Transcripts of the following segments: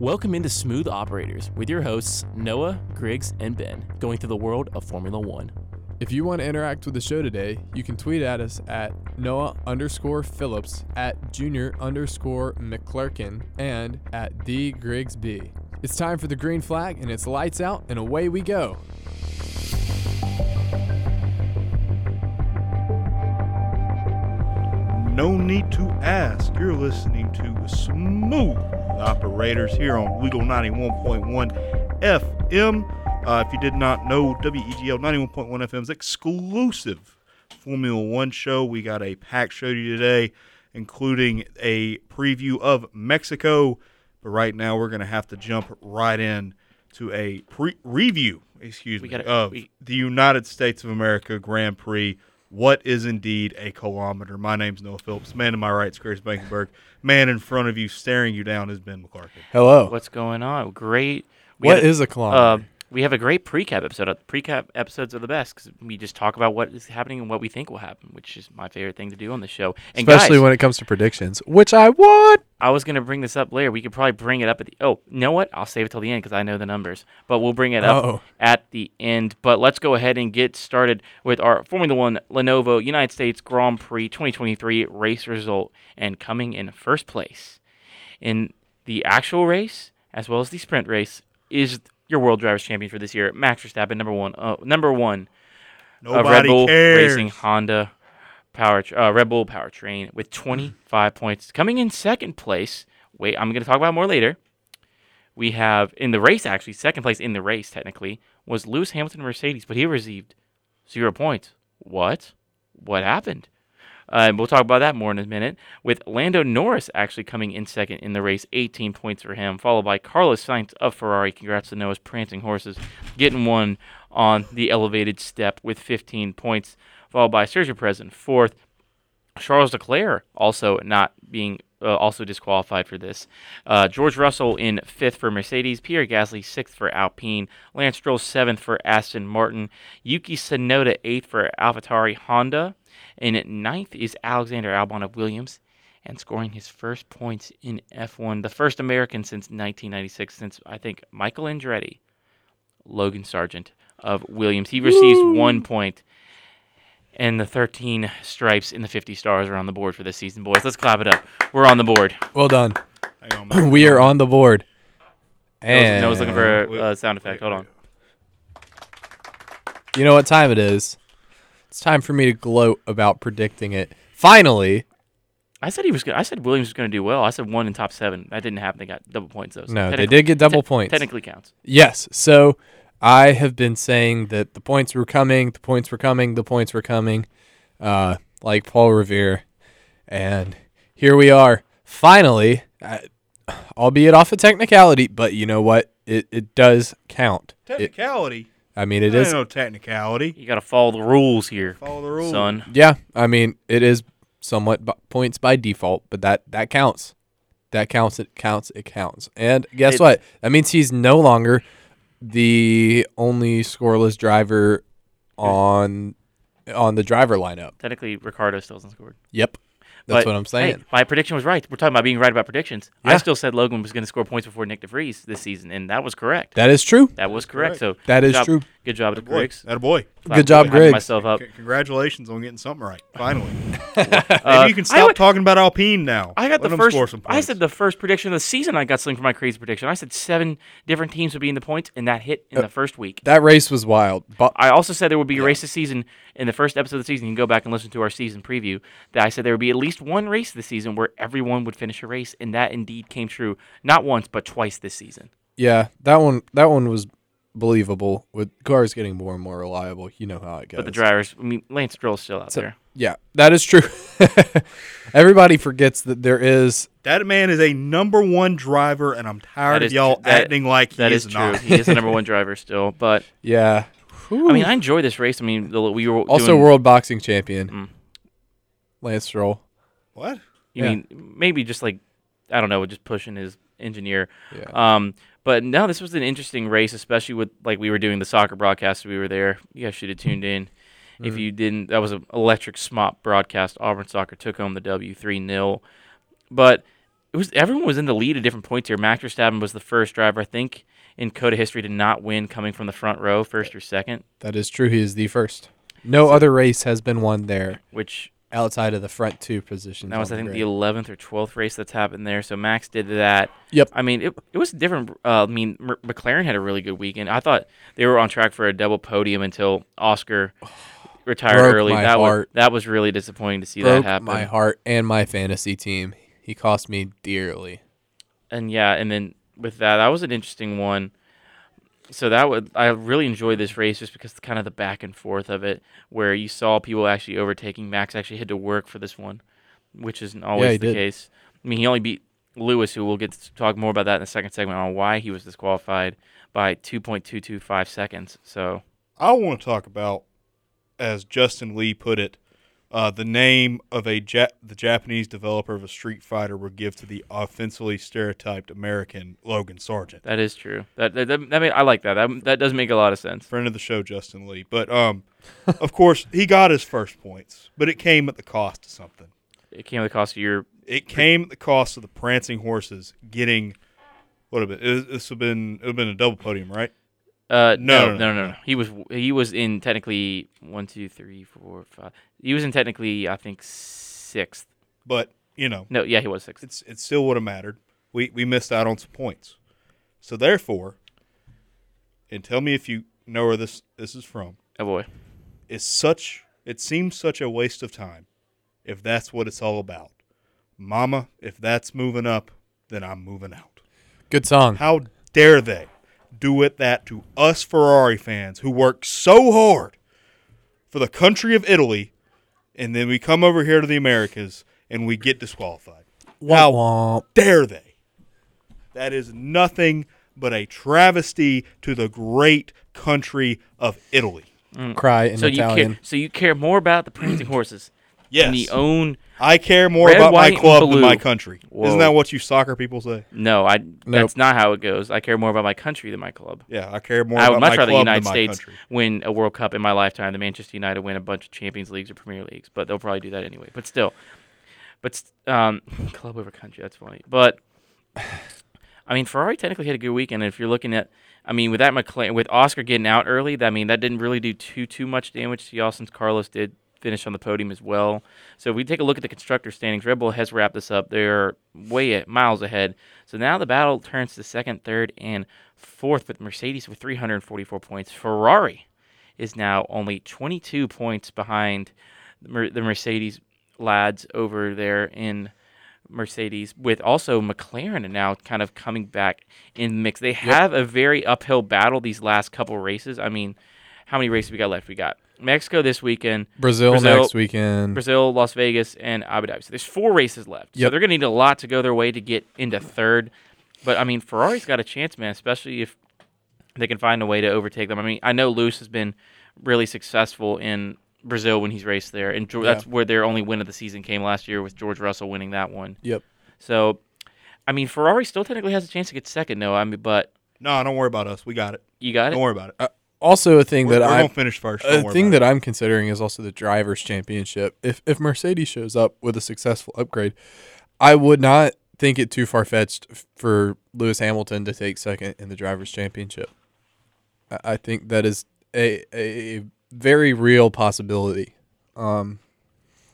Welcome into Smooth Operators with your hosts, Noah, Griggs, and Ben, going through the world of Formula One. If you want to interact with the show today, you can tweet at us at Noah underscore Phillips, at Junior underscore McClurkin, and at D Griggs B. It's time for the green flag, and it's lights out, and away we go. No need to ask. You're listening to Smooth Operators here on Weagle 91.1 FM. Uh, if you did not know, WEGL 91.1 FM's exclusive Formula One show. We got a packed show to you today, including a preview of Mexico. But right now, we're going to have to jump right in to a pre- review, excuse me, gotta- of we- the United States of America Grand Prix. What is indeed a kilometer? My name's Noah Phillips. Man to my right is Griggs Blankenberg. Man in front of you, staring you down, is Ben McClurkin. Hello. What's going on? Great. We What a- is a kilometer? Uh, we have a great pre-cap episode. Uh, Pre-cap episodes are the best because we just talk about what is happening and what we think will happen, which is my favorite thing to do on the show. And Especially guys, when it comes to predictions, which I want. I was going to bring this up later. We could probably bring it up at the. Oh, you know what? I'll save it till the end because I know the numbers. But we'll bring it up Oh. at the end. But let's go ahead and get started with our Formula One Lenovo United States Grand Prix 2023 race result. And coming in first place in the actual race as well as the sprint race is your World Drivers Champion for this year, Max Verstappen, number one. Uh, number one of Nobody Red Bull cares. Racing Honda Power uh, Red Bull Powertrain with 25 points. Coming in second place. Wait, I'm going to talk about more later. We have in the race actually second place in the race technically was Lewis Hamilton Mercedes, but he received zero points. What? What happened? Uh, we'll talk about that more in a minute. With Lando Norris actually coming in second in the race, 18 points for him, followed by Carlos Sainz of Ferrari. Congrats to Noah's prancing horses, getting one on the elevated step with 15 points, followed by Sergio Perez in fourth. Charles Leclerc also not being uh, also disqualified for this. Uh, George Russell in fifth for Mercedes. Pierre Gasly sixth for Alpine. Lance Stroll seventh for Aston Martin. Yuki Tsunoda eighth for AlphaTauri Honda. And at ninth is Alexander Albon of Williams, and scoring his first points in F1, the first American since 1996, since I think Michael Andretti, Logan Sargeant of Williams. He receives one point and the 13 stripes in the 50 stars are on the board for this season, boys. Let's clap it up. We're on the board. Well done. On, we are on the board. Noah's, And Noah's looking for a uh, sound effect. Hold on. you know what time it is? It's time for me to gloat about predicting it. Finally, I said he was. Gonna, I said Williams was going to do well. I said one in top seven. That didn't happen. They got double points though. so no, they did get double te- points. Technically counts. Yes. So I have been saying that the points were coming, the points were coming, the points were coming, uh, like Paul Revere. And here we are, finally, uh, albeit off a technicality, but you know what? It, it does count. It, Technicality. I mean, it There ain't is. no technicality. You got to follow the rules here, Follow the rules. son. Yeah. I mean, it is somewhat b- points by default, but that, that counts. That counts. It counts. It counts. And guess It- what? That means he's no longer the only scoreless driver on on the driver lineup. Technically, Ricciardo still hasn't scored. Yep. That's But, what I'm saying. Hey, my prediction was right. We're talking about being right about predictions. I still said Logan was going to score points before Nyck de Vries this season, and that was correct. that is true. That was correct. So that is job- true. Good job to Boy, Griggs. that a boy. Good job, Hyping Griggs. Myself up. C- congratulations on getting something right. Finally. Uh, Maybe you can stop would- talking about Alpine now. I got Let the first. I said the first prediction of the season. I got something for my crazy prediction. I said seven different teams would be in the points, and that hit in Uh, the first week. That race was wild. But I also said there would be a race this season in the first episode of the season. You can go back and listen to our season preview. That I said there would be at least one race this season where everyone would finish a race, and that indeed came true. Not once, but twice this season. yeah, that one that one was believable with cars getting more and more reliable. You know how it goes. But the drivers, I mean, Lance Stroll's still out So- there. Yeah, that is true. Everybody forgets that there is that man is a number one driver, and I'm tired That of y'all tr- that- acting like he That is, is true. not. he is the number one driver still. But yeah. I mean, I enjoy this race. I mean, the, we were also doing, world boxing champion Mm. Lance Stroll. what? You Yeah. mean maybe just like I don't know, just pushing his engineer. Yeah. Um, but no, this was an interesting race, especially with like we were doing the soccer broadcast. We were there. You guys should have tuned in. If mm-hmm. you didn't, that was an electric smop broadcast. Auburn soccer took home the W three 0 But it was everyone was in the lead at different points here. Max Verstappen was the first driver, I think, in COTA history to not win coming from the front row, first or second. That is true. He is the first. No other race has been won there Which outside of the front two positions. that was, I think, the grid. eleventh or twelfth race that's happened there. So Max did that. Yep. I mean, it, it was different. Uh, I mean, M- McLaren had a really good weekend. I thought they were on track for a double podium until Oscar retired Broke early. that heart. was that was really disappointing to see broke that happen. my heart and my fantasy team. He cost me dearly. and yeah, and then with that, that was an interesting one. So that would I really enjoyed this race just because kind of the back and forth of it, where you saw people actually overtaking. Max actually had to work for this one, which isn't always he the did. case. I mean, he only beat Lewis, who we'll get to talk more about that in the second segment on why he was disqualified by 2.225 seconds. So I want to talk about, as Justin Lee put it, uh, the name of a ja- the Japanese developer of a Street Fighter would give to the offensively stereotyped American Logan Sargeant. that is true. That that, that, that made, I like that. That that does make a lot of sense. Friend of the show, Justin Lee. But um, of course, he got his first points, but it came at the cost of something. It came at the cost of your It came at the cost of the prancing horses getting what have been this have been it have been a double podium, right? Uh, No, no, no, no, no, no, no. He was he was in technically one, two, three, four, five. He was in technically I think sixth. But you know, No, yeah, he was sixth. it's it still would have mattered. We we missed out on some points. So therefore, and tell me if you know where this this is from. Oh boy, It's such it seems such a waste of time if that's what it's all about. Mama, if that's moving up, then I'm moving out. Good song. How dare they do it that to us Ferrari fans who work so hard for the country of Italy and then we come over here to the Americas and we get disqualified. How Womp womp. dare they? That is nothing but a travesty to the great country of Italy. Cry in so you Italian. care so you care more about the prancing horses Yes. than the own. I care more Red, about my white, and club than my country. Whoa. Isn't that what you soccer people say? No, I. That's not how it goes. I care more about my country than my club. Yeah, I care more I would about much my rather the club United my States country. win a World Cup in my lifetime than Manchester United win a bunch of Champions Leagues or Premier Leagues. But they'll probably do that anyway. But still, but s- um, club over country. That's funny. But I mean, Ferrari technically had a good weekend. And if you're looking at, I mean, with that McLaren, with Oscar getting out early, that, I mean, that didn't really do too too much damage to y'all since Carlos did finish on the podium as well. So if we take a look at the constructor standings, Red Bull has wrapped this up. They're way at miles ahead. So now the battle turns to second, third, and fourth with Mercedes with 344 points. Ferrari is now only 22 points behind the Mercedes lads over there in Mercedes, with also McLaren now kind of coming back in the mix. They have a very uphill battle these last couple races. I mean, how many races we got left? We got Mexico this weekend, Brazil, Brazil- next weekend. Brazil, Las Vegas, and Abu Dhabi. So there's four races left. So they're going to need a lot to go their way to get into third. But I mean, Ferrari's got a chance, man, especially if they can find a way to overtake them. I mean, I know Lewis has been really successful in Brazil when he's raced there, and Geor- Yeah. that's where their only win of the season came last year with George Russell winning that one. Yep. So, I mean, Ferrari still technically has a chance to get second, no, I mean, but No, don't worry about us. We got it. you got it. Don't worry about it. Uh, Also, a thing We're, that I gonna finish first. Don't a worry thing about that I'm considering is also the drivers' championship. If if Mercedes shows up with a successful upgrade, I would not think it too far fetched for Lewis Hamilton to take second in the drivers' championship. I, I think that is a a very real possibility. Um,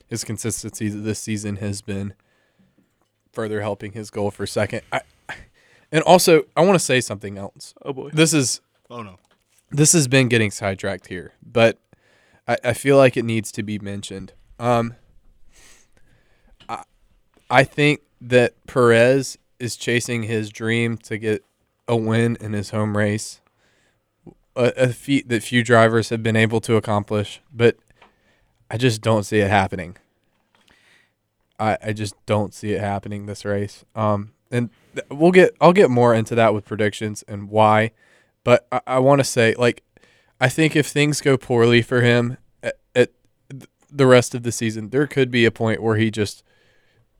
his consistency this season has been further helping his goal for second. I, and also, I want to say something else. Oh boy. This is. Oh no. This has been getting sidetracked here, but I, I feel like it needs to be mentioned. Um, I, I think that Perez is chasing his dream to get a win in his home race, a, a feat that few drivers have been able to accomplish, but I just don't see it happening. I, I just don't see it happening this race. Um, and th- we'll get I'll get more into that with predictions and why. But I, I want to say, like, I think if things go poorly for him at, at the rest of the season, there could be a point where he just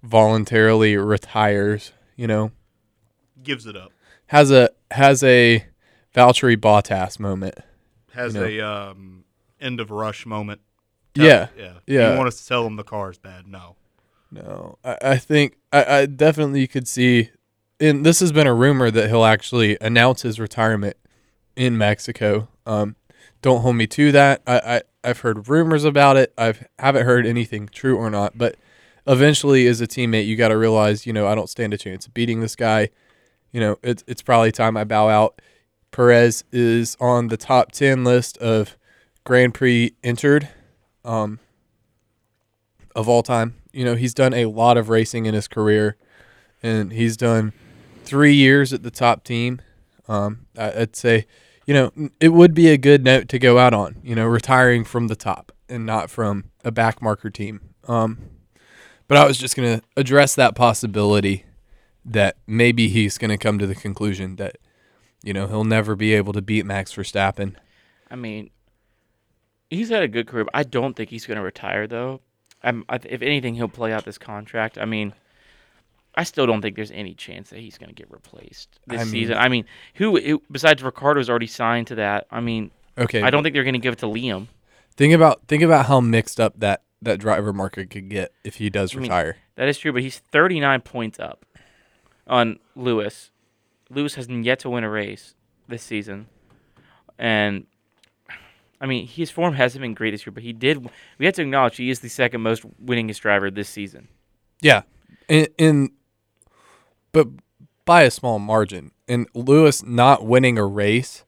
voluntarily retires. You know, Gives it up. has a has a Valtteri Bottas moment. Has You know. a um, end of rush moment. Yeah, yeah. yeah. You want us to tell him the car's bad? No. No, I, I think I, I definitely could see, and this has been a rumor that he'll actually announce his retirement in Mexico. Um, don't hold me to that. I, I I've heard rumors about it. I've haven't heard anything true or not, but eventually, as a teammate, you got to realize, you know, I don't stand a chance of beating this guy. You know, it's it's probably time I bow out. Perez is on the top ten list of Grand Prix entered, um, of all time. You know, he's done a lot of racing in his career, and he's done three years at the top team. Um, I'd say, you know, it would be a good note to go out on. You know, retiring from the top and not from a back marker team. Um, but I was just gonna address that possibility that maybe he's gonna come to the conclusion that, you know, he'll never be able to beat Max Verstappen. I mean, he's had a good career. I don't think he's going to retire though. I'm, if anything, he'll play out this contract. I mean, I still don't think there's any chance that he's going to get replaced this I mean- season. I mean, who, who besides Ricciardo's already signed to that? I mean, Okay, I don't think they're going to give it to Liam. think about think about how mixed up that that driver market could get if he does I mean, retire. That is true, but he's 39 points up on Lewis. Lewis hasn't yet to win a race this season, and I mean his form hasn't been great this year. But he did. We have to acknowledge he is the second most winningest driver this season. Yeah, in, in but by a small margin. And Lewis not winning a race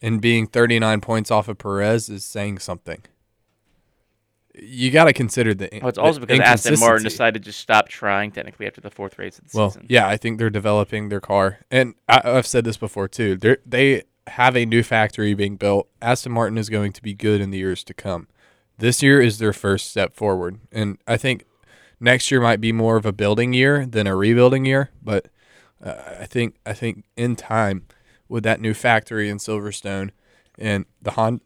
and being 39 points off of Perez is saying something. You got to consider the. Well, it's the also because Aston Martin decided to just stop trying technically after the fourth race of the Well, season. yeah, I think they're developing their car, and I, I've said this before too. They they have a new factory being built. Aston Martin is going to be good in the years to come. This year is their first step forward, and I think next year might be more of a building year than a rebuilding year. But uh, I think I think in time, with that new factory in Silverstone and the Honda.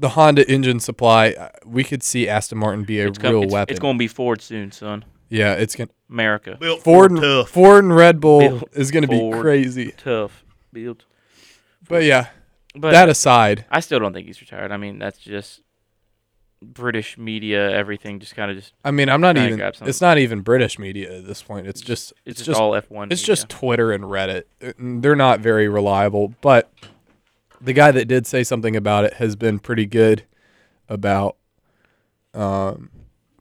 The Honda engine supply, uh, we could see Aston Martin be a It's, com- real it's, weapon. it's going to be Ford soon, son. yeah, it's gonna America. Built Ford for and, tough. Ford and Red Bull Built is going to be crazy. Tough. Built. But yeah, But that aside, I still don't think he's retired. I mean, that's just British media, everything just kind of just I mean, I'm not even. It's not even British media at this point. It's just. it's, It's just, just. all F1. It's media. just Twitter and Reddit. They're not very reliable. But the guy that did say something about it has been pretty good about um,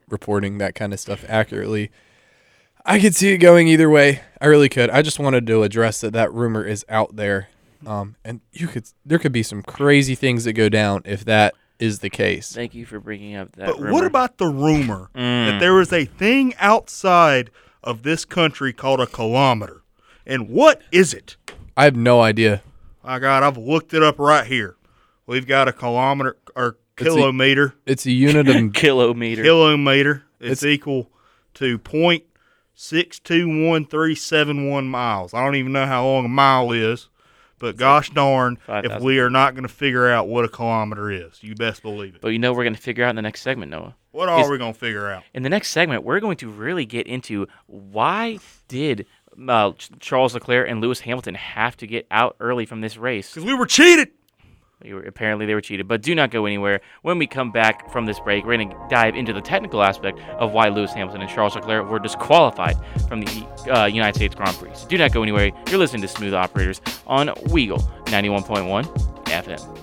reporting that kind of stuff accurately. I could see it going either way. I really could. I just wanted to address that that rumor is out there, um, and you could. There could be some crazy things that go down if that is the case. Thank you for bringing up that. But what about the rumor Mm. that there is a thing outside of this country called a kilometer? And what is it? I have no idea. My God, I've looked it up right here. We've got a kilometer or It's a- kilometer. It's a unit of kilometer? kilometer. It's, It's- equal to point six two one three seven one miles. I don't even know how long a mile is, but gosh darn, if we are not going to figure out what a kilometer is, you best believe it. But you know we're going to figure out in the next segment, Noah. What are we going to figure out? In the next segment, we're going to really get into why did uh, Charles Leclerc and Lewis Hamilton have to get out early from this race. Because we were cheated. Apparently, they were cheated. But do not go anywhere. When we come back from this break, we're going to dive into the technical aspect of why Lewis Hamilton and Charles Leclerc were disqualified from the uh, United States Grand Prix. So do not go anywhere. You're listening to Smooth Operators on Weagle 91.1 FM.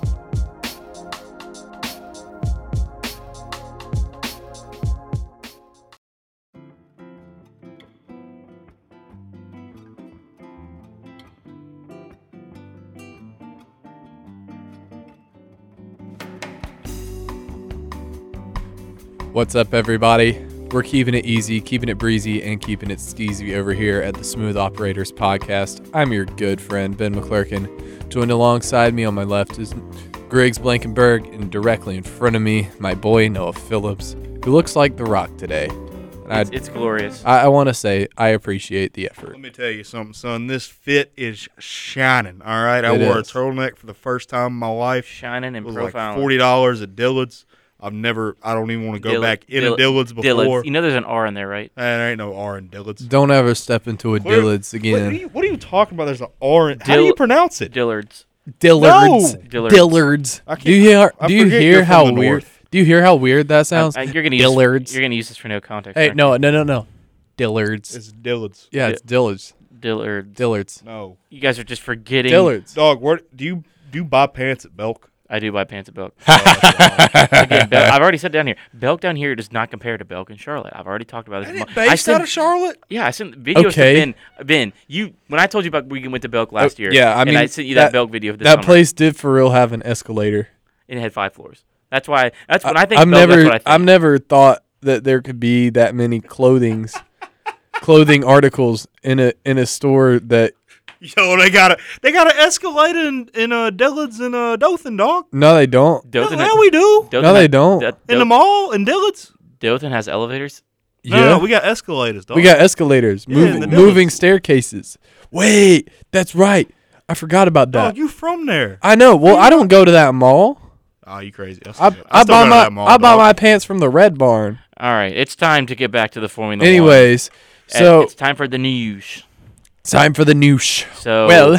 What's up, everybody? We're keeping it easy, keeping it breezy, and keeping it steezy over here at the Smooth Operators Podcast. I'm your good friend, Ben McClurkin. Joined alongside me on my left is Griggs Blankenberg, and directly in front of me, my boy Noah Phillips, who looks like The Rock today. It's, it's glorious. I, I want to say I appreciate the effort. Let me tell you something, son. This fit is shining. All right, I It wore is. a turtleneck for the first time in my life. Shining It and was like forty dollars at Dillard's. I've never. I don't even want to go Dillard- back in Dill- a Dillard's before. Dillard's. You know there's an R in there, right? There ain't no R in Dillard's. Don't ever step into a Where- Dillard's What, again. are you, what are you talking about? There's an R. In, how do you pronounce it? Dillard's. Dillard's. No! Dillard's. Dillard's. Do you hear? I Do you hear how weird? north. Do you hear how weird that sounds? I- I- you're gonna use You're gonna use this for no context. Hey, no, no, no, no. Dillards. It's Dillard's. yeah, it's Dillards. Dillard. Dillards. No. You guys are just forgetting. Dillards. Dog, where do you do you buy pants at Belk? I do buy pants at Belk. Again, Bel- I've already said down here. Belk down here does not compare to Belk in Charlotte. I've already talked about this. Ain't it mo- I based out of Charlotte? yeah, I sent videos Okay. to Ben. Ben, you when I told you about when we went to Belk last Oh, year. yeah, I and I sent you that, that- Belk video. This That summer, place did for real have an escalator. and it had five floors. That's why. That's when I, think. I've Belk, never, That's what I think. I've never thought that there could be that many clothings, clothing articles in a in a store that. Yo, they got a they got an escalator in in uh Dillard's and uh Dothan, dog. No, they don't. Dothan, yeah, we do. Dothan No, they has- don't. Dot- In the mall in Dillard's. Dothan has elevators. No, yeah, no, we got escalators, dog. we got escalators, Yeah, moving, moving staircases. Wait, that's right. I forgot about that. Dog, you from there? I know. Well, I don't go to that mall. Oh, you crazy? I, I, I, still buy my that mall, I buy my pants from the Red Barn. All right, it's time to get back to the Formula One. Anyways, Uh, so it's time for the news. Time for the noosh. So Well,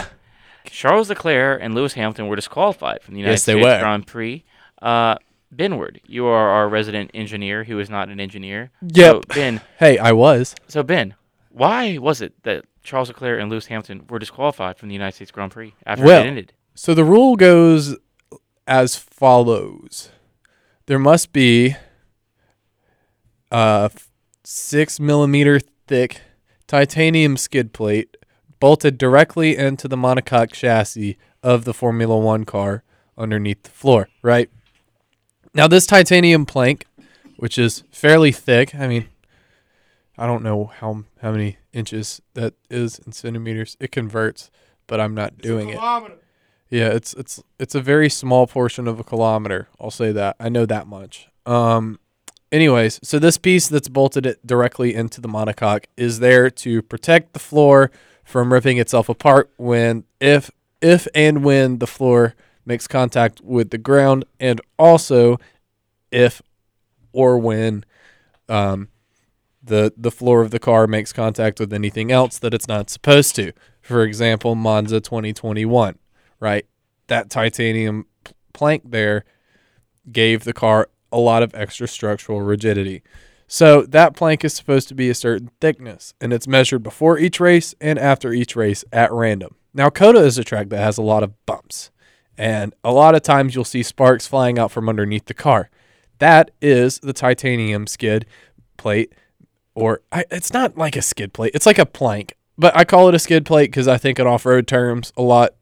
Charles Leclerc and Lewis Hamilton were disqualified from the United Yes, they States were. Grand Prix. Uh, Benward, you are our resident engineer who is not an engineer. So, Yep. Ben, hey, I was. so Ben, why was it that Charles Leclerc and Lewis Hamilton were disqualified from the United States Grand Prix after Well, it ended? So the rule goes as follows: there must be a six millimeter thick titanium skid plate bolted directly into the monocoque chassis of the Formula One car underneath the floor. Right now, this titanium plank, which is fairly thick, I mean, I don't know how how many inches that is in centimeters. It converts, but I'm not doing it. Yeah, it's it's it's a very small portion of a kilometer. I'll say that. I know that much. Um anyways, so this piece that's bolted it directly into the monocoque is there to protect the floor from ripping itself apart when if if and when the floor makes contact with the ground and also if or when um the the floor of the car makes contact with anything else that it's not supposed to. For example, Monza 2021 right? That titanium plank there gave the car a lot of extra structural rigidity. So that plank is supposed to be a certain thickness, and it's measured before each race and after each race at random. Now, COTA is a track that has a lot of bumps, and a lot of times you'll see sparks flying out from underneath the car. That is the titanium skid plate, or I, it's not like a skid plate, it's like a plank, but I call it a skid plate because I think in off road terms a lot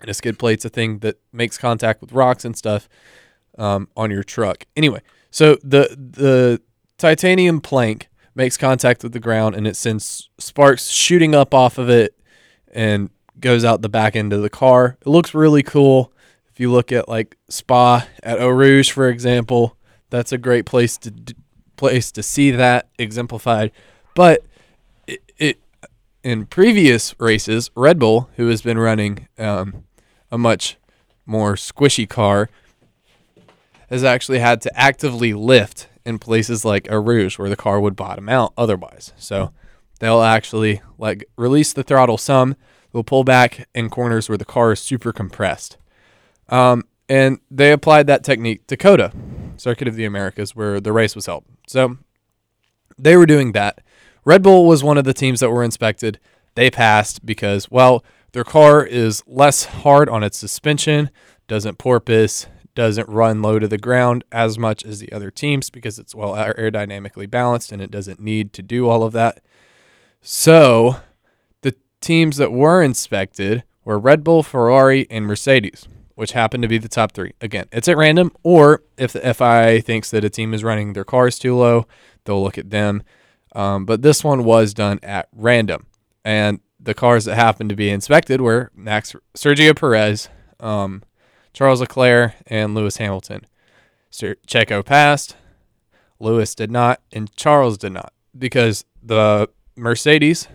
and a skid plate's a thing that makes contact with rocks and stuff um, on your truck. Anyway, so the the titanium plank makes contact with the ground and it sends sparks shooting up off of it and goes out the back end of the car. It looks really cool. If you look at like Spa at Eau Rouge, for example, that's a great place to d- place to see that exemplified. But it, it in previous races, Red Bull, who has been running um, a much more squishy car, has actually had to actively lift in places like Eau Rouge where the car would bottom out otherwise. So they'll actually like release the throttle some, they'll pull back in corners where the car is super compressed. Um, and they applied that technique to COTA, Circuit of the Americas, where the race was held. So they were doing that. Red Bull was one of the teams that were inspected. They passed because, well, their car is less hard on its suspension, doesn't porpoise, doesn't run low to the ground as much as the other teams because it's well aerodynamically balanced and it doesn't need to do all of that. So the teams that were inspected were Red Bull, Ferrari, and Mercedes, which happened to be the top three. Again, it's at random, or if the FIA thinks that a team is running their cars too low, they'll look at them. Um, but this one was done at random. And the cars that happened to be inspected were Max Sergio Perez, um, Charles Leclerc, and Lewis Hamilton. Checo passed, Lewis did not, and Charles did not because the Mercedes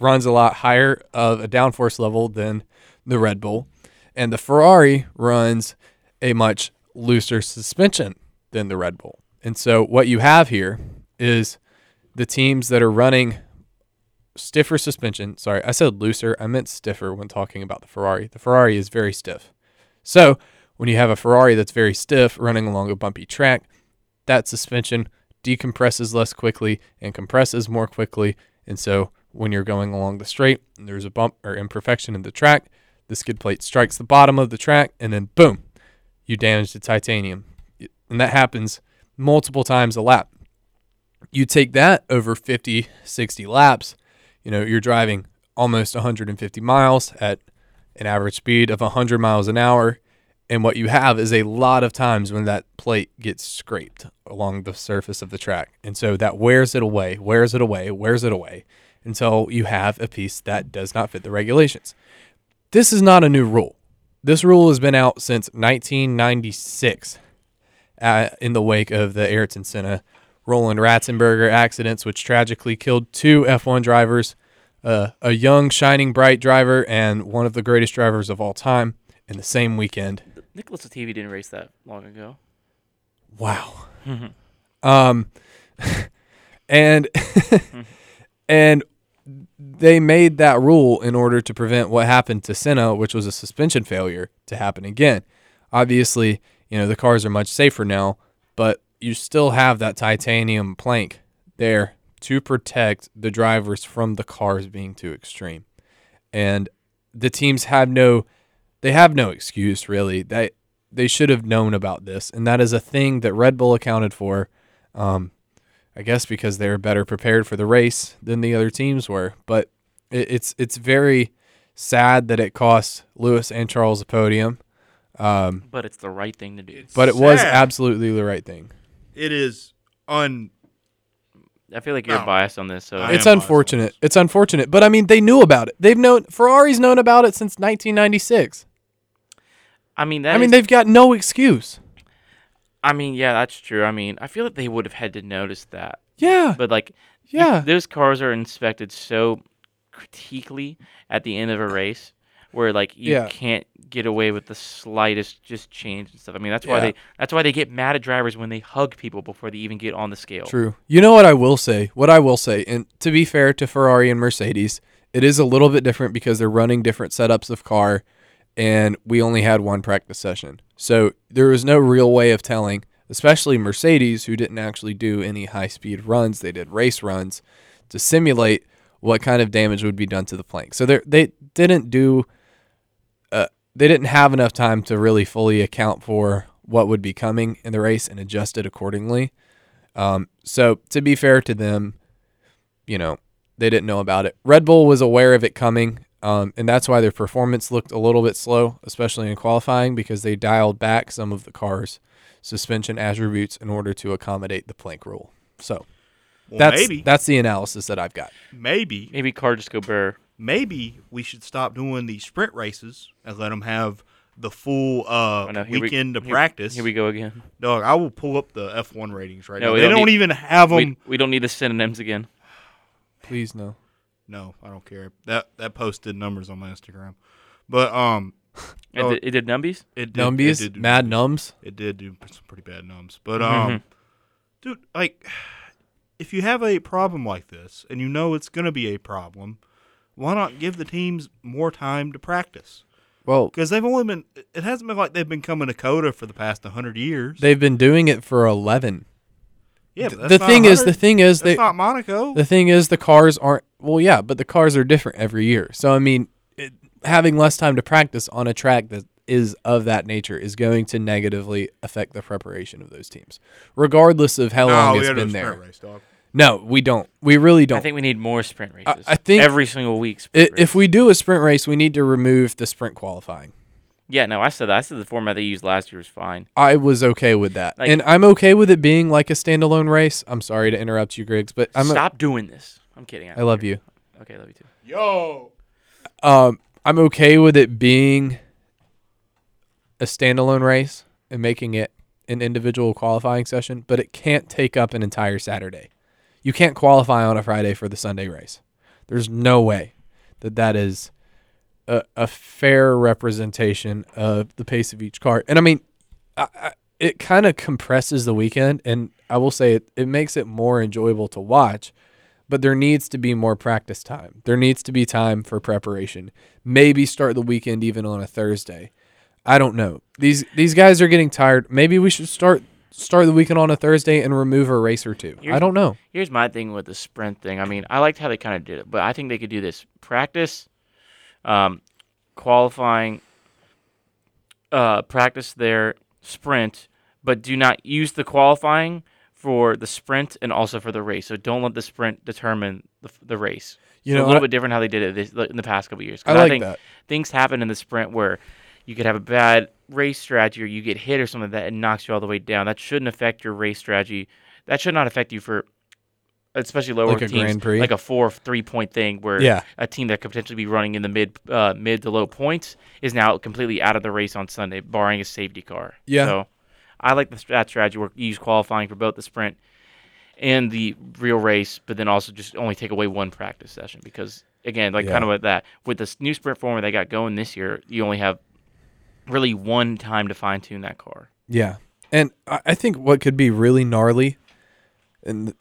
runs a lot higher of a downforce level than the Red Bull, and the Ferrari runs a much looser suspension than the Red Bull. And so what you have here is the teams that are running stiffer suspension. Sorry, I said looser. I meant stiffer when talking about the Ferrari. The Ferrari is very stiff. So when you have a Ferrari that's very stiff running along a bumpy track, that suspension decompresses less quickly and compresses more quickly. And so when you're going along the straight and there's a bump or imperfection in the track, the skid plate strikes the bottom of the track and then boom, you damage the titanium. And that happens multiple times a lap. You take that over 50, 60 laps, you know, you're driving almost 150 miles at an average speed of 100 miles an hour. And what you have is a lot of times when that plate gets scraped along the surface of the track. And so that wears it away, wears it away, wears it away until you have a piece that does not fit the regulations. This is not a new rule. This rule has been out since 1996 uh, in the wake of the Ayrton Senna Roland Ratzenberger accidents, which tragically killed two F1 drivers, uh, a young, shining, bright driver, and one of the greatest drivers of all time in the same weekend. Nicholas Latifi didn't race that long ago. Wow. um, and and they made that rule in order to prevent what happened to Senna, which was a suspension failure, to happen again. Obviously, you know the cars are much safer now, but you still have that titanium plank there to protect the drivers from the cars being too extreme. And the teams have no they have no excuse really. They they should have known about this, and that is a thing that Red Bull accounted for. Um, I guess because they were better prepared for the race than the other teams were. But it, it's it's very sad that it cost Lewis and Charles a podium. Um, But it's the right thing to do. It's but it was absolutely the right thing. It is un. I feel like you're No. biased on this. So I it's am biased on unfortunate. It's unfortunate, but I mean they knew about it. They've known Ferrari's known about it since 1996. I mean, that I mean is- they've got no excuse. I mean, yeah, that's true. I mean, I feel like they would have had to notice that. Yeah, But like, yeah. those cars are inspected so critically at the end of a race, where like you Yeah. can't get away with the slightest just change and stuff. I mean, that's why Yeah. they that's why they get mad at drivers when they hug people before they even get on the scale. True. You know what I will say? What I will say, and to be fair to Ferrari and Mercedes, it is a little bit different because they're running different setups of car, and we only had one practice session. So there was no real way of telling, especially Mercedes, who didn't actually do any high speed runs. They did race runs to simulate what kind of damage would be done to the plank. So they they didn't do they didn't have enough time to really fully account for what would be coming in the race and adjust it accordingly. Um, so to be fair to them, you know, they didn't know about it. Red Bull was aware of it coming, um, and that's why their performance looked a little bit slow, especially in qualifying, because they dialed back some of the car's suspension attributes in order to accommodate the plank rule. So Well, that's maybe, that's the analysis that I've got. maybe, Maybe car just go burr. Maybe we should stop doing the sprint races and let them have the full uh, Oh, no, here we- weekend to here- practice. Here we go again. Dog, I will pull up the F1 ratings right No, now. They don't don't need- even have them. We, we don't need the synonyms again. Please no. No, I don't care. That that posted numbers on my Instagram, but um, It, Oh. did, it did numbies. it did, it did do mad numbers. nums. It did do some pretty bad numbs, but um, dude, like, if you have a problem like this and you know it's gonna be a problem, why not give the teams more time to practice? Well, Because they've only been. It hasn't been like they've been coming to COTA for the past hundred years. they've been doing it for 11. yeah, the not thing is, the thing is, that's they not Monaco. The thing is, the cars aren't. Well, yeah, but the cars are different every year. So I mean, it, having less time to practice on a track that is of that nature is going to negatively affect the preparation of those teams, regardless of how no, long it's been there. race, dog. No, we don't. We really don't. I think we need more sprint races. I think- every single week. I- Sprint if we do a sprint race, we need to remove the sprint qualifying. yeah, no, I said that. I said the format they used last year was fine. I was okay with that, Like- and I'm okay with it being like a standalone race. I'm sorry to interrupt you, Griggs, but I'm. A, Stop doing this. I'm kidding. I love you. Okay, I love you too. Yo, Um, I'm okay with it being a standalone race and making it an individual qualifying session, but it can't take up an entire Saturday. You can't qualify on a Friday for the Sunday race. There's no way that that is a, a fair representation of the pace of each car. And I mean, I, I, it kind of compresses the weekend, and I will say it, it makes it more enjoyable to watch but there needs to be more practice time. There needs to be time for preparation. Maybe start the weekend even on a Thursday. I don't know. These these guys are getting tired. Maybe we should start start the weekend on a Thursday and remove a race or two. I don't know. Here's my thing with the sprint thing. I mean, I liked how they kind of did it, but I think they could do this practice, um, qualifying, uh, practice their sprint, but do not use the qualifying for the sprint and also for the race. So don't let the sprint determine the, the race. You So know, a little I- bit different how they did it this, in the past couple years. I like think that. things happen in the sprint where you could have a bad race strategy or you get hit or something like that and knocks you all the way down. That shouldn't affect your race strategy. That should not affect you for especially lower Like a teams, Grand Prix? like a four or three point thing where Yeah. a team that could potentially be running in the mid uh, mid to low points is now completely out of the race on Sunday, barring a safety car. Yeah. So I like the, that strategy where you use qualifying for both the sprint and the real race, but then also just only take away one practice session because again, like Yeah. kind of with that with this new sprint format they got going this year, you only have really one time to fine tune that car. Yeah. And I I think what could be really gnarly, and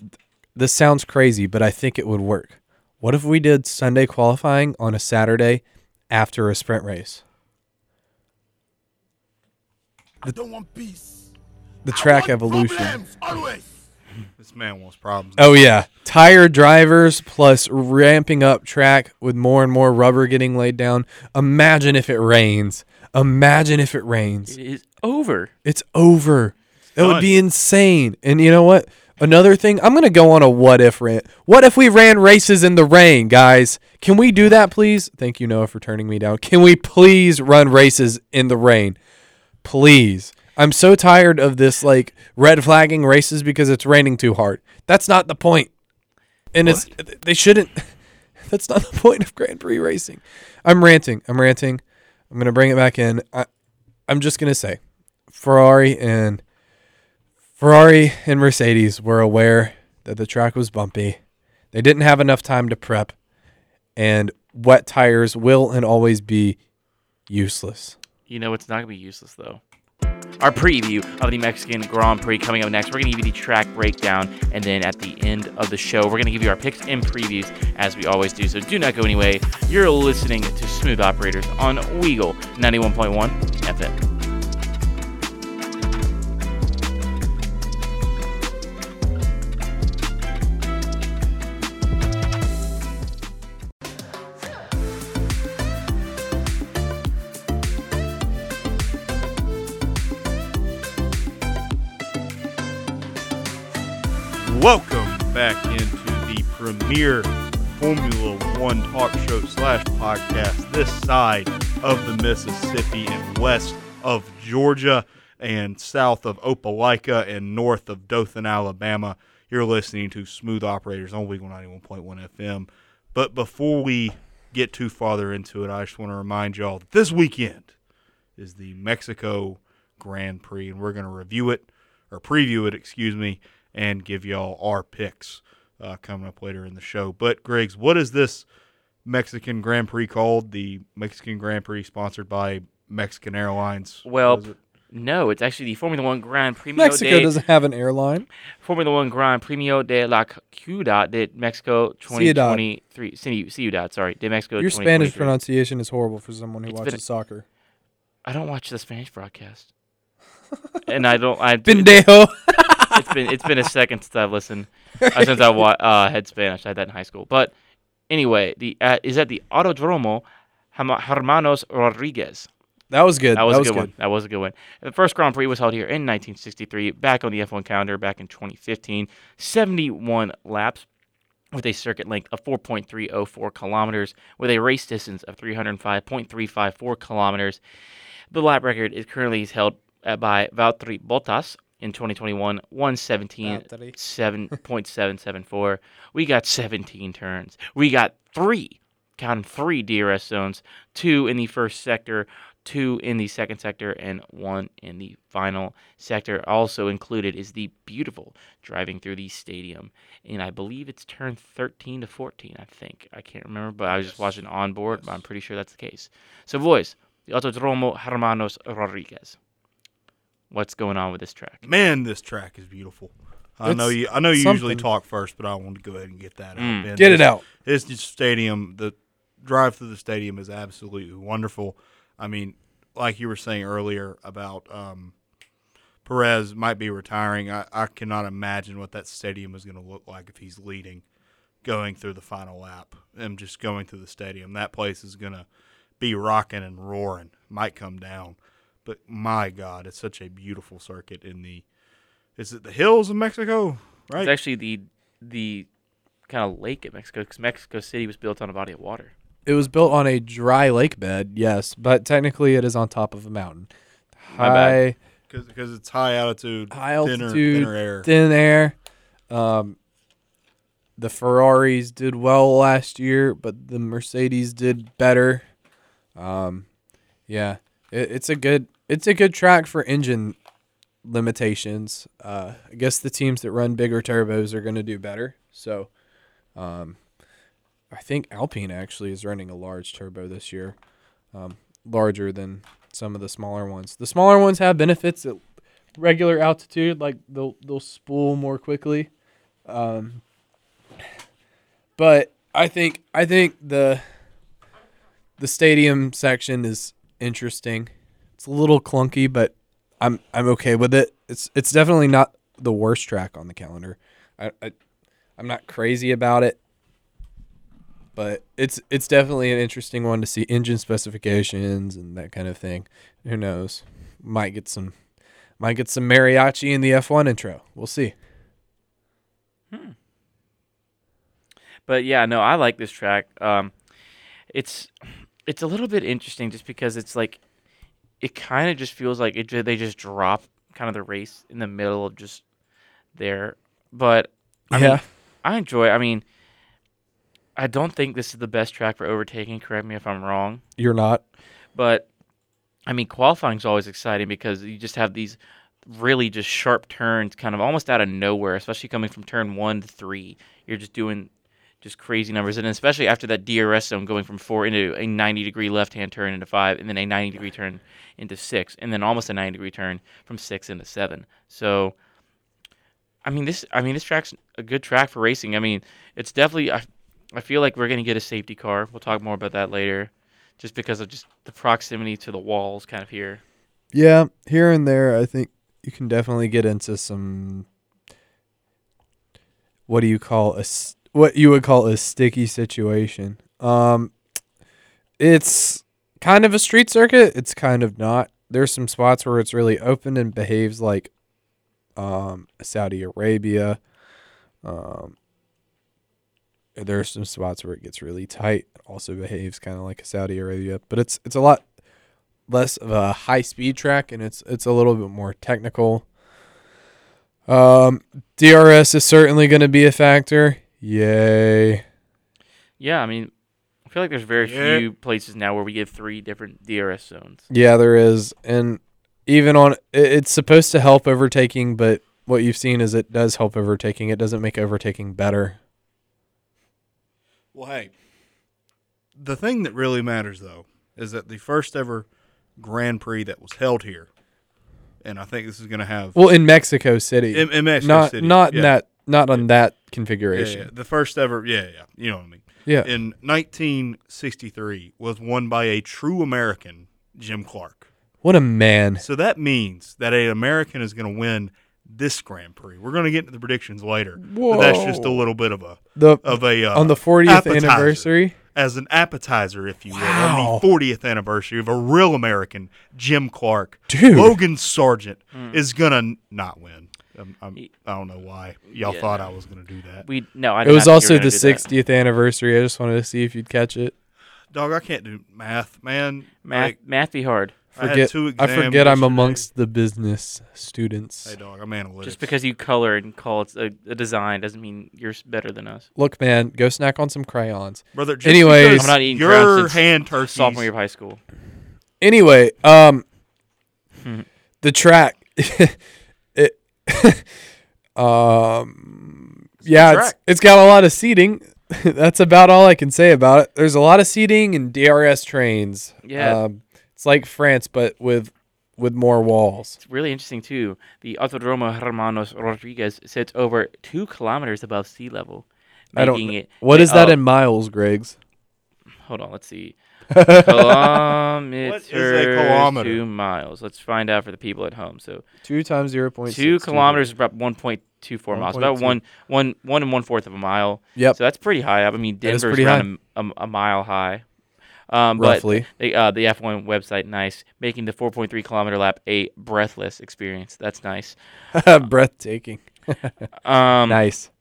this sounds crazy, but I think it would work. What if we did Sunday qualifying on a Saturday after a sprint race? I don't want peace. The track evolution. This man wants problems. Oh yeah, tire drivers plus ramping up track with more and more rubber getting laid down. Imagine if it rains. Imagine if it rains. It is over. It's over. It would be insane. And you know what? Another thing, I'm gonna go on a what if rant. What if we ran races in the rain, guys? Can we do that, please? Thank you, Noah, for turning me down. Can we please run races in the rain? Please. I'm so tired of this like red flagging races because it's raining too hard. That's not the point. And it's they shouldn't that's not the point of Grand Prix racing. I'm ranting. I'm ranting. I'm gonna bring it back in. I, I'm just gonna say, Ferrari and Ferrari and Mercedes were aware that the track was bumpy. They didn't have enough time to prep, and wet tires will and always be useless. You know it's not gonna be useless though. Our preview of the Mexican Grand Prix coming up next. We're gonna give you the track breakdown, and then at the end of the show, we're gonna give you our picks and previews as we always do. So do not go anyway. You're listening to Smooth Operators on Weagle 91.1 FM. Welcome back into the premier Formula One talk show slash podcast this side of the Mississippi and west of Georgia and south of Opelika and north of Dothan, Alabama. You're listening to Smooth Operators on Weagle 91.1 FM. But before we get too farther into it, I just want to remind y'all that this weekend is the Mexico Grand Prix, and we're going to review it or preview it, excuse me, and give y'all our picks uh, coming up later in the show. But Griggs, what is this Mexican Grand Prix called? The Mexican Grand Prix sponsored by Mexican Airlines. Well, it? no, it's actually the Formula One Grand Premio Mexico de doesn't have an airline. Formula One Grand Premio de la Ciudad de Mexico 2023. Ciudad. Ciudad, sorry, de Mexico. Your Spanish pronunciation is horrible for someone who It's been watches a- soccer. I don't watch the Spanish broadcast, and I don't. I've Pendejo. it's been it's been a second since I've listened uh, since I wa- uh, had Spanish. I had that in high school. But anyway, the uh, is at the Autodromo Hermanos Rodriguez. That was good. That was a good, one. That was a good one. The first Grand Prix was held here in 1963, back on the F1 calendar back in 2015. 71 laps with a circuit length of 4.304 kilometers, with a race distance of 305.354 kilometers. The lap record is currently held uh, by Valtteri Bottas in 2021, 117. Valtteri. 7.774. We got 17 turns. We got three, counting three DRS zones, two in the first sector, two in the second sector, and one in the final sector. Also included is the beautiful driving through the stadium. And I believe it's turn 13 to 14, I think. I can't remember, but I was just watching on board, but I'm pretty sure that's the case. So, boys, the Autodromo Hermanos Rodriguez. What's going on with this track? Man, this track is beautiful. I It's know you. I know you usually talk first, but I want to go ahead and get that Mm. out. Ben. Get it This- out. This this stadium, the drive through the stadium is absolutely wonderful. I mean, like you were saying earlier about um, Perez might be retiring. I, I cannot imagine what that stadium is going to look like if he's leading, going through the final lap and just going through the stadium. That place is going to be rocking and roaring. Might come down, but my God, it's such a beautiful circuit in the. Is it the hills of Mexico? Right. It's actually the the kind of lake at Mexico because Mexico City was built on a body of water. It was built on a dry lake bed, yes, but technically it is on top of a mountain. High, because it's high altitude, high thinner, altitude, thinner air. thin air. Um, the Ferraris did well last year, but the Mercedes did better. Um, yeah, it, it's a good it's a good track for engine limitations. Uh, I guess the teams that run bigger turbos are going to do better. So, um, I think Alpine actually is running a large turbo this year, um, larger than some of the smaller ones. The smaller ones have benefits at regular altitude, like they'll they'll spool more quickly. Um, but I think I think the the stadium section is interesting. It's a little clunky, but I'm I'm okay with it. It's it's definitely not the worst track on the calendar. I, I I'm not crazy about it, but it's it's definitely an interesting one to see engine specifications and that kind of thing. Who knows? Might get some might get some mariachi in the F1 intro. We'll see. But yeah, no, I like this track. Um, it's it's a little bit interesting just because it's like it kind of just feels like it. They just drop kind of the race in the middle of just there. But I yeah. mean, I enjoy. I mean, I don't think this is the best track for overtaking. Correct me if I'm wrong. You're not. But I mean, qualifying is always exciting because you just have these really just sharp turns, kind of almost out of nowhere, especially coming from turn one to three. You're just doing just crazy numbers, and especially after that DRS zone going from four into a 90 degree left hand turn into five, and then a 90 degree turn into six, and then almost a 90 degree turn from six into seven. So. I mean this. I mean this track's a good track for racing. I mean it's definitely. I, I feel like we're gonna get a safety car. We'll talk more about that later, just because of just the proximity to the walls, kind of here. Yeah, here and there, I think you can definitely get into some. What do you call a what you would call a sticky situation? Um, it's kind of a street circuit. It's kind of not. There's some spots where it's really open and behaves like, um, Saudi Arabia. Um, there's some spots where it gets really tight. It also behaves kind of like Saudi Arabia, but it's it's a lot less of a high speed track and it's it's a little bit more technical. Um, DRS is certainly going to be a factor. Yay! Yeah, I mean, I feel like there's very Yeah. few places now where we get three different DRS zones. Yeah, there is, and even on it- it's supposed to help overtaking, but what you've seen is it does help overtaking. It doesn't make overtaking better. Well, hey, the thing that really matters though is that the first ever Grand Prix that was held here, and I think this is going to have Well, in Mexico City, in, in Mexico not City, not in yeah. that not on that configuration. yeah, the first ever, yeah, yeah, you know what I mean. Yeah, In 1963, was won by a true American, Jim Clark. what a man! So that means that an American is going to win this Grand Prix. We're going to get into the predictions later, but that's just a little bit of a The of a uh, on the 40th appetizer. anniversary. as an appetizer, if you will, on the 40th anniversary of a real American, Jim Clark. Dude. Logan Sargeant is gonna not win. Um, I'm, I don't know why y'all Yeah, thought. I was gonna do that. We no, I It did was not think also the gonna do that. 60th anniversary. I just wanted to see if you'd catch it. Dog, I can't do math, man. Math, Like, math be hard. I had Forget two I exams forget I'm amongst the business students. Hey, dog, I'm analytics. Just because you color and call it a, a design doesn't mean you're better than us. Look, man, go snack on some crayons. brother. Just Anyways- because I'm not eating your crayons hand turkeys. Sophomore year of high school. Anyway, um, Hmm. the track, it, um, yeah, it's, it's got a lot of seating. That's about all I can say about it. There's a lot of seating and DRS trains. Yeah. um, it's like France, but with with more walls. It's really interesting too. The Autodromo Hermanos Rodriguez sits over two kilometers above sea level, I don't. it. What is that oh, in miles, Griggs? Hold on, let's see. Kilometers. What is a kilometer? Two miles. Let's find out for the people at home. So Two times zero point two kilometers is about one point two four miles. About 1.2. one one one and one fourth of a mile. Yep. So that's pretty high up. I mean, That is Denver's around a, a, a mile high. Um, but Roughly. they, uh, the F1 website, nice, making the 4.3 kilometer lap a breathless experience. That's nice. Breathtaking. Um, nice.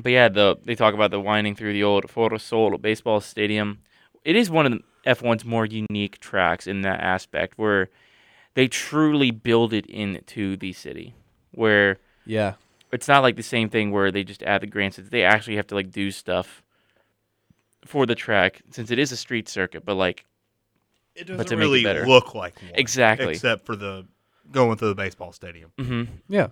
But yeah, the they talk about the winding through the old Foro Sol baseball stadium. It is one of the F1's more unique tracks in that aspect, where they truly build it into the city, where Yeah. it's not like the same thing where they just add the grandstands. They actually have to like do stuff for the track since it is a street circuit. But like, It doesn't to make it really better. look like one. Exactly. Except for the going through the baseball stadium. mm-hmm. Yeah.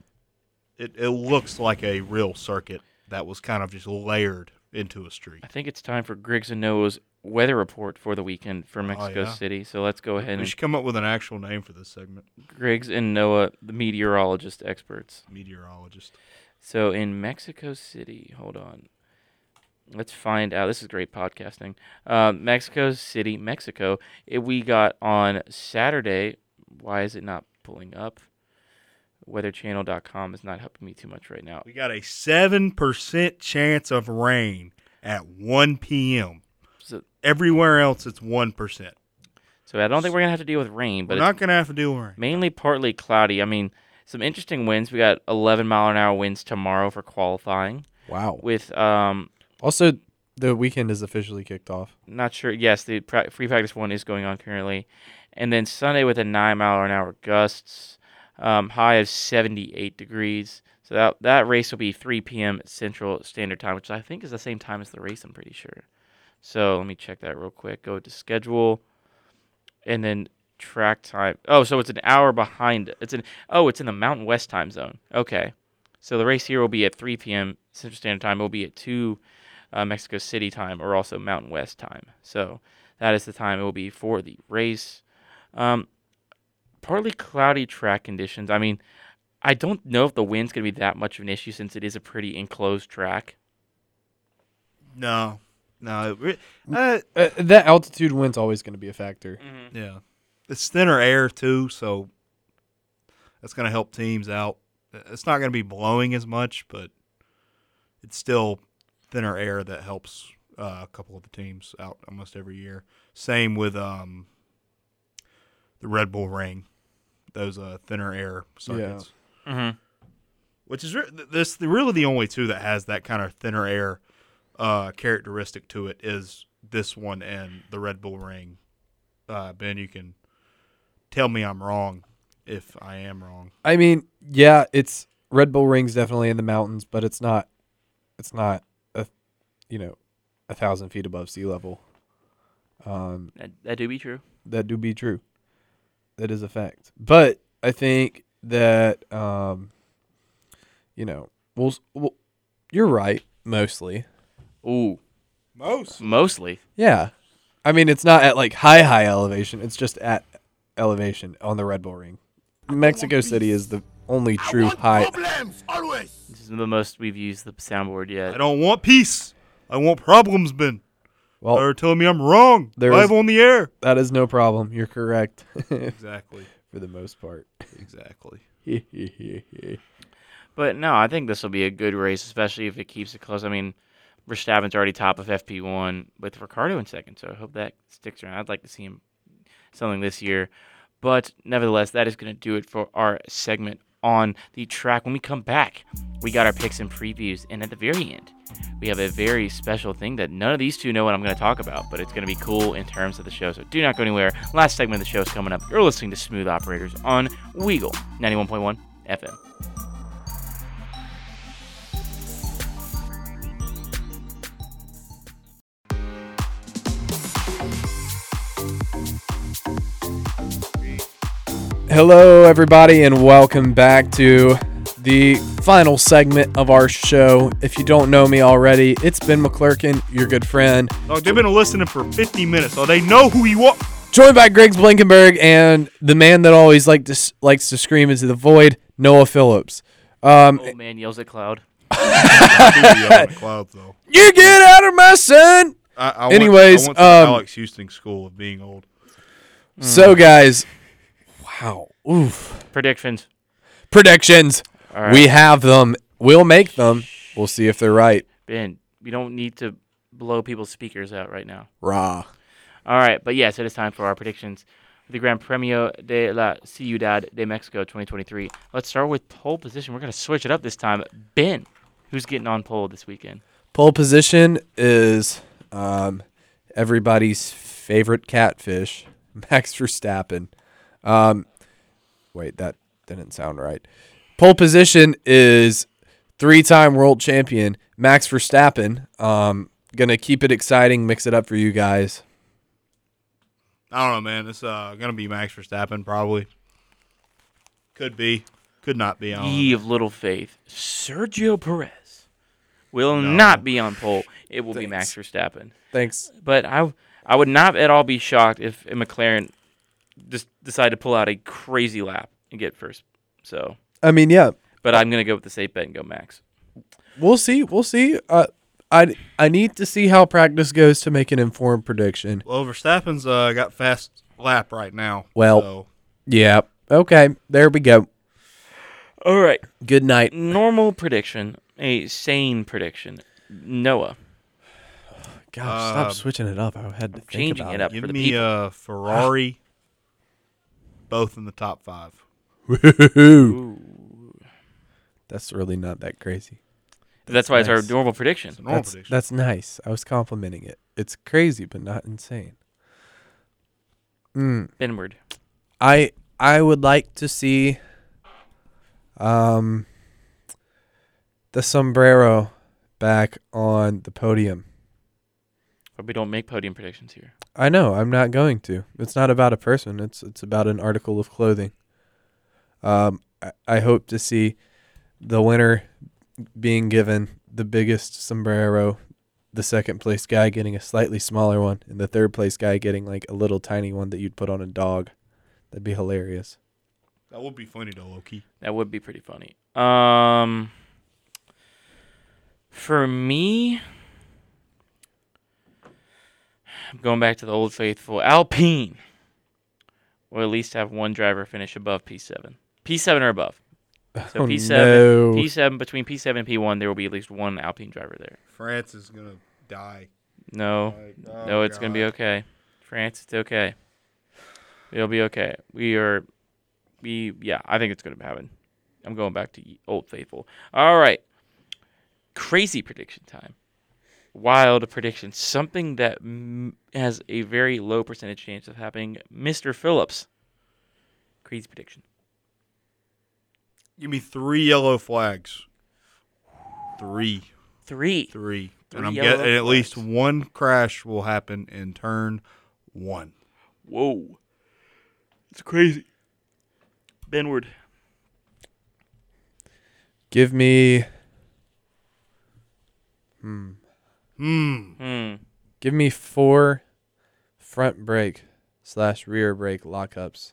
It, it looks like a real circuit that was kind of just layered into a street. I think it's time for Griggs and Noah's weather report for the weekend for Mexico yeah. City. So let's go ahead We and should come up with an actual name for this segment. Griggs and Noah, the meteorologist experts. Meteorologist. So in Mexico City, hold on. Let's find out. This is great podcasting. Uh, Mexico City, Mexico. It, we got on Saturday. Why is it not pulling up? Weatherchannel.com is not helping me too much right now. We got a seven percent chance of rain at one p.m. So, Everywhere else, it's one percent. so I don't think we're gonna have to deal with rain, but We're it's not gonna have to do rain. mainly partly cloudy. I mean, some interesting winds. We got 11 mile an hour winds tomorrow for qualifying. Wow. With um, Also, the weekend is officially kicked off. not sure. Yes, the pra- free practice one is going on currently, and then Sunday with a nine mile an hour gusts, um, high of 78 degrees. So that that race will be 3 p.m. Central Standard Time, which I think is the same time as the race. I'm pretty sure. So let me check that real quick. Go to schedule, and then track time. Oh, so it's an hour behind. It's an oh, it's in the Mountain West time zone. Okay, so the race here will be at 3 p.m. Central Standard Time. It will be at 2 uh, Mexico City time or also Mountain West time. So that is the time it will be for the race. Um, partly cloudy track conditions. I mean, I don't know if the wind's going to be that much of an issue since it is a pretty enclosed track. No, no. Uh, Uh, that altitude wind's always going to be a factor. yeah, it's thinner air too, so that's gonna help teams out. It's not gonna be blowing as much, but it's still thinner air that helps uh, a couple of the teams out almost every year. Same with um, the Red Bull Ring, those uh, thinner air circuits. Mm-hmm. which is re- th- this really the only two that has that kind of thinner air uh, characteristic to it is this one and the Red Bull Ring. Uh, ben, you can tell me I'm wrong if I am wrong. I mean, yeah, it's Red Bull Ring's definitely in the mountains, but it's not. It's not a, you know, a thousand feet above sea level. Um, That, that do be true. that do be true. That is a fact. But I think that um, you know, we'll, we'll you're right mostly. Ooh, Most. mostly. Yeah. I mean, it's not at like high high elevation. It's just at elevation on the Red Bull Ring. Mexico City is the only I true want high. problems always. This is the most we've used the soundboard yet. I don't want peace. I want problems, Ben. Well, They're telling me I'm wrong. there Live is- on the air. that is no problem. You're correct Exactly. for the most part. Exactly. But no, I think this will be a good race, especially if it keeps it close. I mean, Verstappen's already top of FP1 with Ricciardo in second, so I hope that sticks around. I'd like to see him something this year. But nevertheless, that is going to do it for our segment on the track. When we come back, we got our picks and previews, and at the very end, we have a very special thing that none of these two know what I'm going to talk about, but it's going to be cool in terms of the show. So do not go anywhere. Last segment of the show is coming up. You're listening to Smooth Operators on Weagle 91.1 FM. Hello, everybody, and welcome back to the final segment of our show. If you don't know me already, it's Ben McClurkin, your good friend, Dog, they've been listening for 50 minutes, so they know who you are. joined by Griggs Blankenberg and the man that always like to likes to scream into the void, Noah Phillips. Um, Old man yells at cloud. clouds, though. you get out of my son. I, I Anyways, went, I went the um, Alex Houston school of being old. So, guys, Wow. Oof. Predictions. Predictions. Right. We have them. We'll make them. We'll see if they're right. Ben, we don't need to blow people's speakers out right now. Rah. All right, but yes, it is time for our predictions for the Gran Premio de la Ciudad de Mexico 2023. Let's start with pole position. We're going to switch it up this time. Ben, who's getting on pole this weekend? Pole position is um, everybody's favorite catfish, Max Verstappen. Um, wait, that didn't sound right. Pole position is three-time world champion Max Verstappen. Um, gonna keep it exciting, mix it up for you guys. I don't know, man. It's uh, gonna be Max Verstappen probably. Could be, could not be. on. Ye of little faith, Sergio Perez will No. not be on pole. It will be Max Verstappen. Thanks. But I, I would not at all be shocked if a McLaren just decide to pull out a crazy lap and get first. So, I mean, yeah, but I'm gonna go with the safe bet and go Max. we'll see. We'll see. Uh, I I need to see how practice goes to make an informed prediction. Well, Verstappen's uh, got fast lap right now. Well- so Yeah. Okay. There we go. All right, Good night. normal prediction, a sane prediction. Noah, Gosh, Uh, stop switching it up. I had to think changing about it up give for the me people. uh, Ferrari, both in the top five. Woo-hoo. That's really not that crazy. That's why it's our normal prediction. It's a normal That's, prediction. that's nice. I was complimenting it. It's crazy, but not insane. Mm. Benward. I I would like to see um the sombrero back on the podium. But we don't make podium predictions here. I know, I'm not going to. It's not about a person, it's it's about an article of clothing. Um I, I hope to see the winner being given the biggest sombrero, the second place guy getting a slightly smaller one, and the third place guy getting like a little tiny one that you'd put on a dog. That'd be hilarious. that would be funny though, Loki. That would be pretty funny. Um, for me, I'm going back to the old faithful. Alpine will at least have one driver finish above P7. P7 or above. So Oh, P7, no. P7 between P7 and P1, there will be at least one Alpine driver there. France is gonna die. No, Like, oh, no, it's gonna be okay. France, it's okay. It'll be okay. We are, we yeah, I think it's gonna happen. I'm going back to Old Faithful. All right, crazy prediction time. Wild prediction. Something that m- has a very low percentage chance of happening. Mr. Phillips. Creed's prediction. Give me three yellow flags. Three, Three. three, Three and I'm yellow getting at least one crash will happen in turn one. Whoa. It's crazy. Benward. Give me hmm. Hmm. Hmm. Give me four front brake slash rear brake lockups.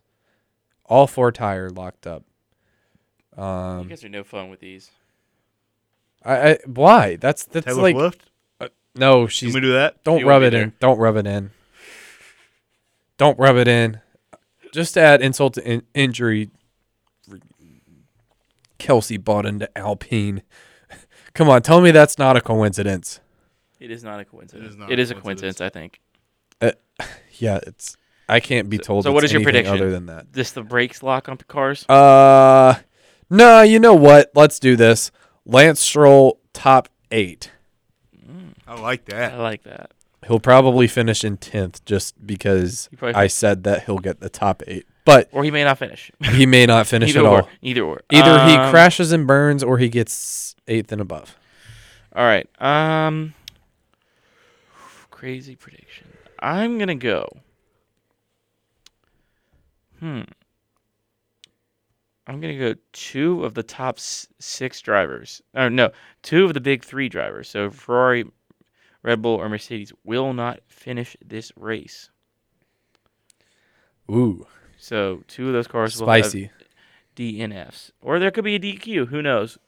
All four tire locked up. Um, you guys are no fun with these. I, I why? That's that's Taylor like Swift. no, Can she's we do that? don't She rub it be in. Don't rub it in. Don't rub it in. Just to add insult to in- injury. Kelsey bought into Alpine. Come on, tell me that's not a coincidence. It is not a coincidence. not it a is a coincidence. coincidence, I think. Yeah, it's. I can't be told. so what it's is your prediction? Other than that, Just the brakes lock on the cars. uh, no. You know what? Let's do this. Lance Stroll top eight. I like that. I like that. He'll probably finish in tenth just because He probably I said that he'll get the top eight, but Or he may not finish. he may not finish Either at or. all. Either or. Either he Um, crashes and burns, or he gets eighth and above. All right. Um. Crazy prediction. I'm gonna go. Hmm. I'm gonna go two of the top s- six drivers. Or no, two of the big three drivers. So Ferrari, Red Bull, or Mercedes will not finish this race. Ooh, So two of those cars will spicy. have DNFs, or there could be a DQ. Who knows?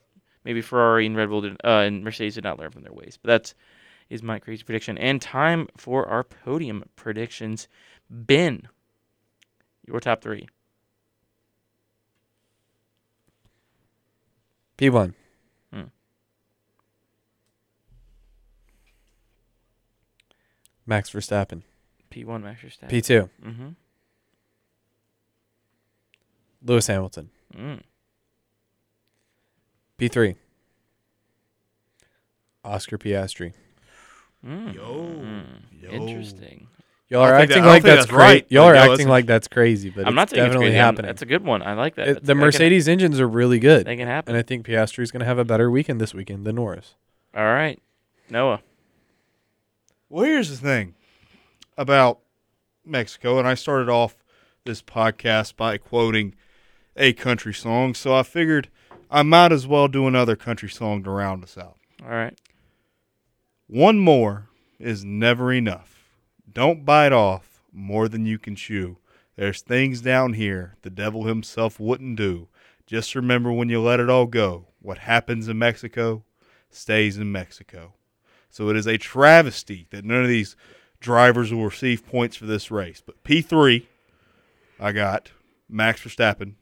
Maybe Ferrari and Red Bull did, uh, and Mercedes did not learn from their ways. But that's is my crazy prediction. And time for our podium predictions. Ben, your top three. P1. Hmm. Max Verstappen. P1, Max Verstappen. P2. Mm-hmm. Lewis Hamilton. Mm. P3. Oscar Piastri. Mm. Yo, Mm. yo. Interesting. Y'all are acting that- like don't that's, that's cra- right, Y'all are yo, acting like that's crazy, but I'm not saying it's definitely crazy. I'm- happening. That's a good one. I like that. It- the that can- Mercedes engines are really good, They can happen. and I think Piastri's going to have a better weekend this weekend than Norris. All right. Noah. Well, here's the thing about Mexico, and I started off this podcast by quoting a country song, so I figured I might as well do another country song to round us out. All right. One more is never enough. Don't bite off more than you can chew. There's things down here the devil himself wouldn't do. Just remember when you let it all go, what happens in Mexico stays in Mexico. So it is a travesty that none of these drivers will receive points for this race. But P3, I got Max Verstappen.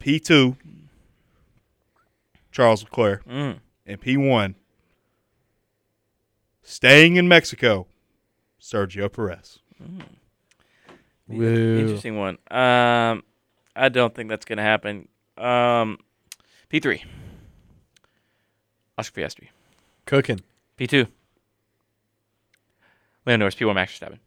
P2, Charles Leclerc. Mm. And P1, staying in Mexico, Sergio Perez. Woo. Interesting one. Um, I don't think that's gonna happen. Um, P three. Oscar Piastri. Cooking. P two. Lando Norris. P one Max Verstappen.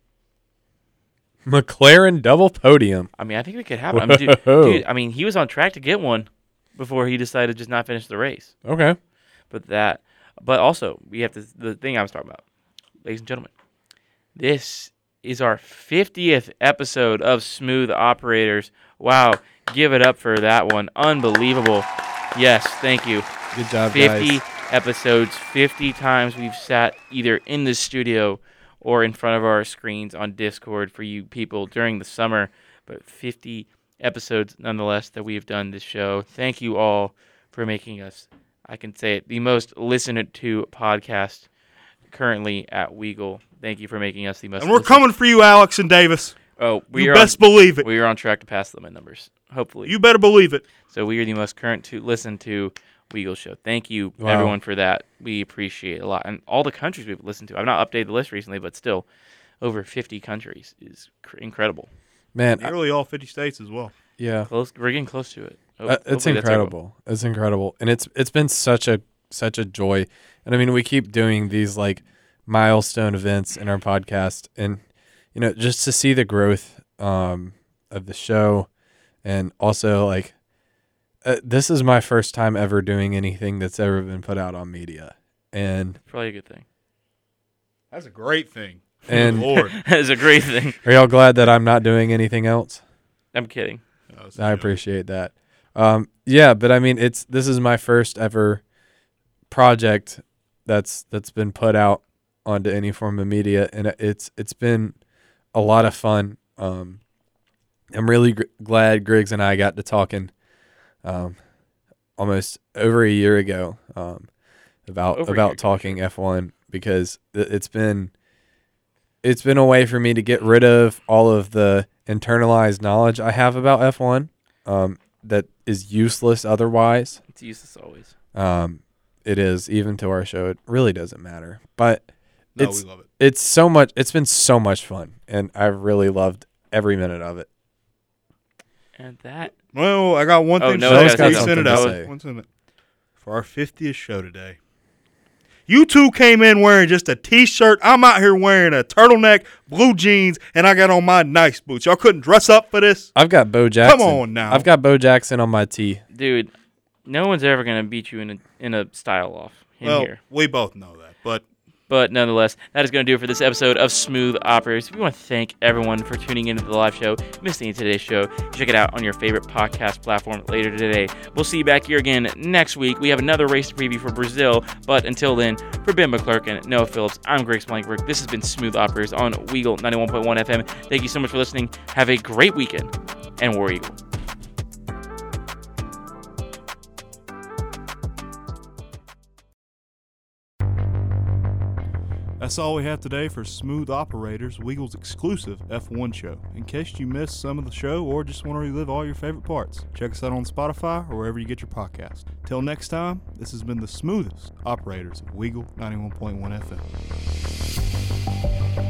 McLaren double podium. I mean, I think it could happen. I mean, dude, dude, I mean, he was on track to get one before he decided to just not finish the race. Okay. But that, but also we have to. The thing I was talking about, ladies and gentlemen, this is our 50th episode of Smooth Operators. Wow, give it up for that one. Unbelievable. Yes, thank you. Good job, 50 guys. episodes, 50 times we've sat either in the studio or in front of our screens on Discord for you people during the summer. But 50 episodes nonetheless that we have done this show. Thank you all for making us, I can say it, the most listened to podcast currently at Weagle. Thank you for making us the most. And we're listened- coming for you, Alex and Davis. Oh, we you are best on, believe it. we are on track to pass them in numbers. Hopefully, You better believe it. so we are the most current to listen to Weagle Show. Thank you Wow. everyone for that. We appreciate it a lot, and all the countries we've listened to. I've not updated the list recently, but still, over 50 countries is cr- incredible. Man, I- Nearly all 50 states as well. yeah. Close, we're getting close to it. Ho- Uh, it's hopefully that's our goal. incredible. It's incredible, and it's it's been such a such a joy. And I mean, we keep doing these like milestone events in our podcast, and you know, just to see the growth um, of the show, and also like uh, this is my first time ever doing anything that's ever been put out on media, and Probably a good thing. That's a great thing. And- Lord. It's a great thing. are y'all glad that I'm not doing anything else? I'm kidding. That was a I joke. appreciate that. Um, yeah, but I mean, it's this is my first ever project that's that's been put out onto any form of media, and it's it's been a lot of fun. Um, I'm really gr- glad Griggs and I got to talking um, almost over a year ago um, about Over about talking F1 because it- it's been it's been a way for me to get rid of all of the internalized knowledge I have about F1 um, that is useless otherwise. It's useless always. Um, it is even to our show. It really doesn't matter, but No, it's we love it. it's so much. It's been so much fun, and I've really loved every minute of it. And that Well, I got one Oh, thing no, to Noah's say. got Please something it to out. say. One second. For our 50th show today. You two came in wearing just a t-shirt. I'm out here wearing a turtleneck, blue jeans, and I got on my nice boots. Y'all couldn't dress up for this? I've got Bo Jackson. Come on now. I've got Bo Jackson on my tee. dude, no one's ever gonna beat you in a in a style off in well, here. we both know that, but nonetheless, that is going to do it for this episode of Smooth Operators. We want to thank everyone for tuning into the live show. If you missed any of today's show, check it out on your favorite podcast platform later today. We'll see you back here again next week. We have another race preview for Brazil. But until then, for Ben and Noah Phillips, I'm Griggs Blankenberg. This has been Smooth Operators on Weagle 91.1 FM. Thank you so much for listening. Have a great weekend and War Eagle. That's all we have today for Smooth Operators, Weagle's exclusive F1 show. In case you missed some of the show or just want to relive all your favorite parts, check us out on Spotify or wherever you get your podcast. Till next time, this has been the smoothest operators of Weagle 91.1 FM.